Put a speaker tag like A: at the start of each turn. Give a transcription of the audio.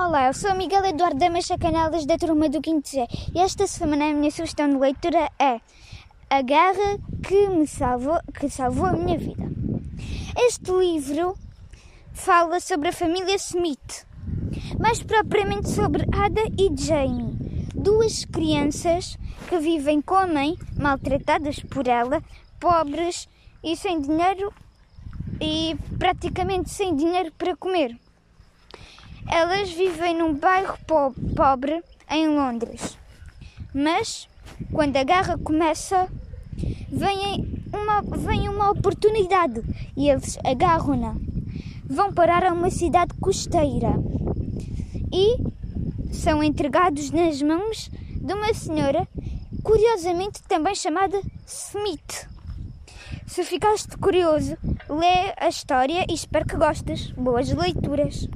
A: Olá, eu sou Miguel Eduardo da Mecha Canelas da turma do 5 G e esta semana a minha sugestão de leitura é A Guerra que me salvou, que salvou a minha vida. Este livro fala sobre a família Smith, mais propriamente sobre Ada e Jamie, duas crianças que vivem com a mãe, maltratadas por ela, pobres e sem dinheiro e praticamente sem dinheiro para comer. Elas vivem num bairro po pobre em Londres. Mas, quando a guerra começa, vem uma, vem uma oportunidade e eles agarram-na. Vão parar a uma cidade costeira e são entregados nas mãos de uma senhora, curiosamente também chamada Smith. Se ficaste curioso, lê a história e espero que gostes. Boas leituras!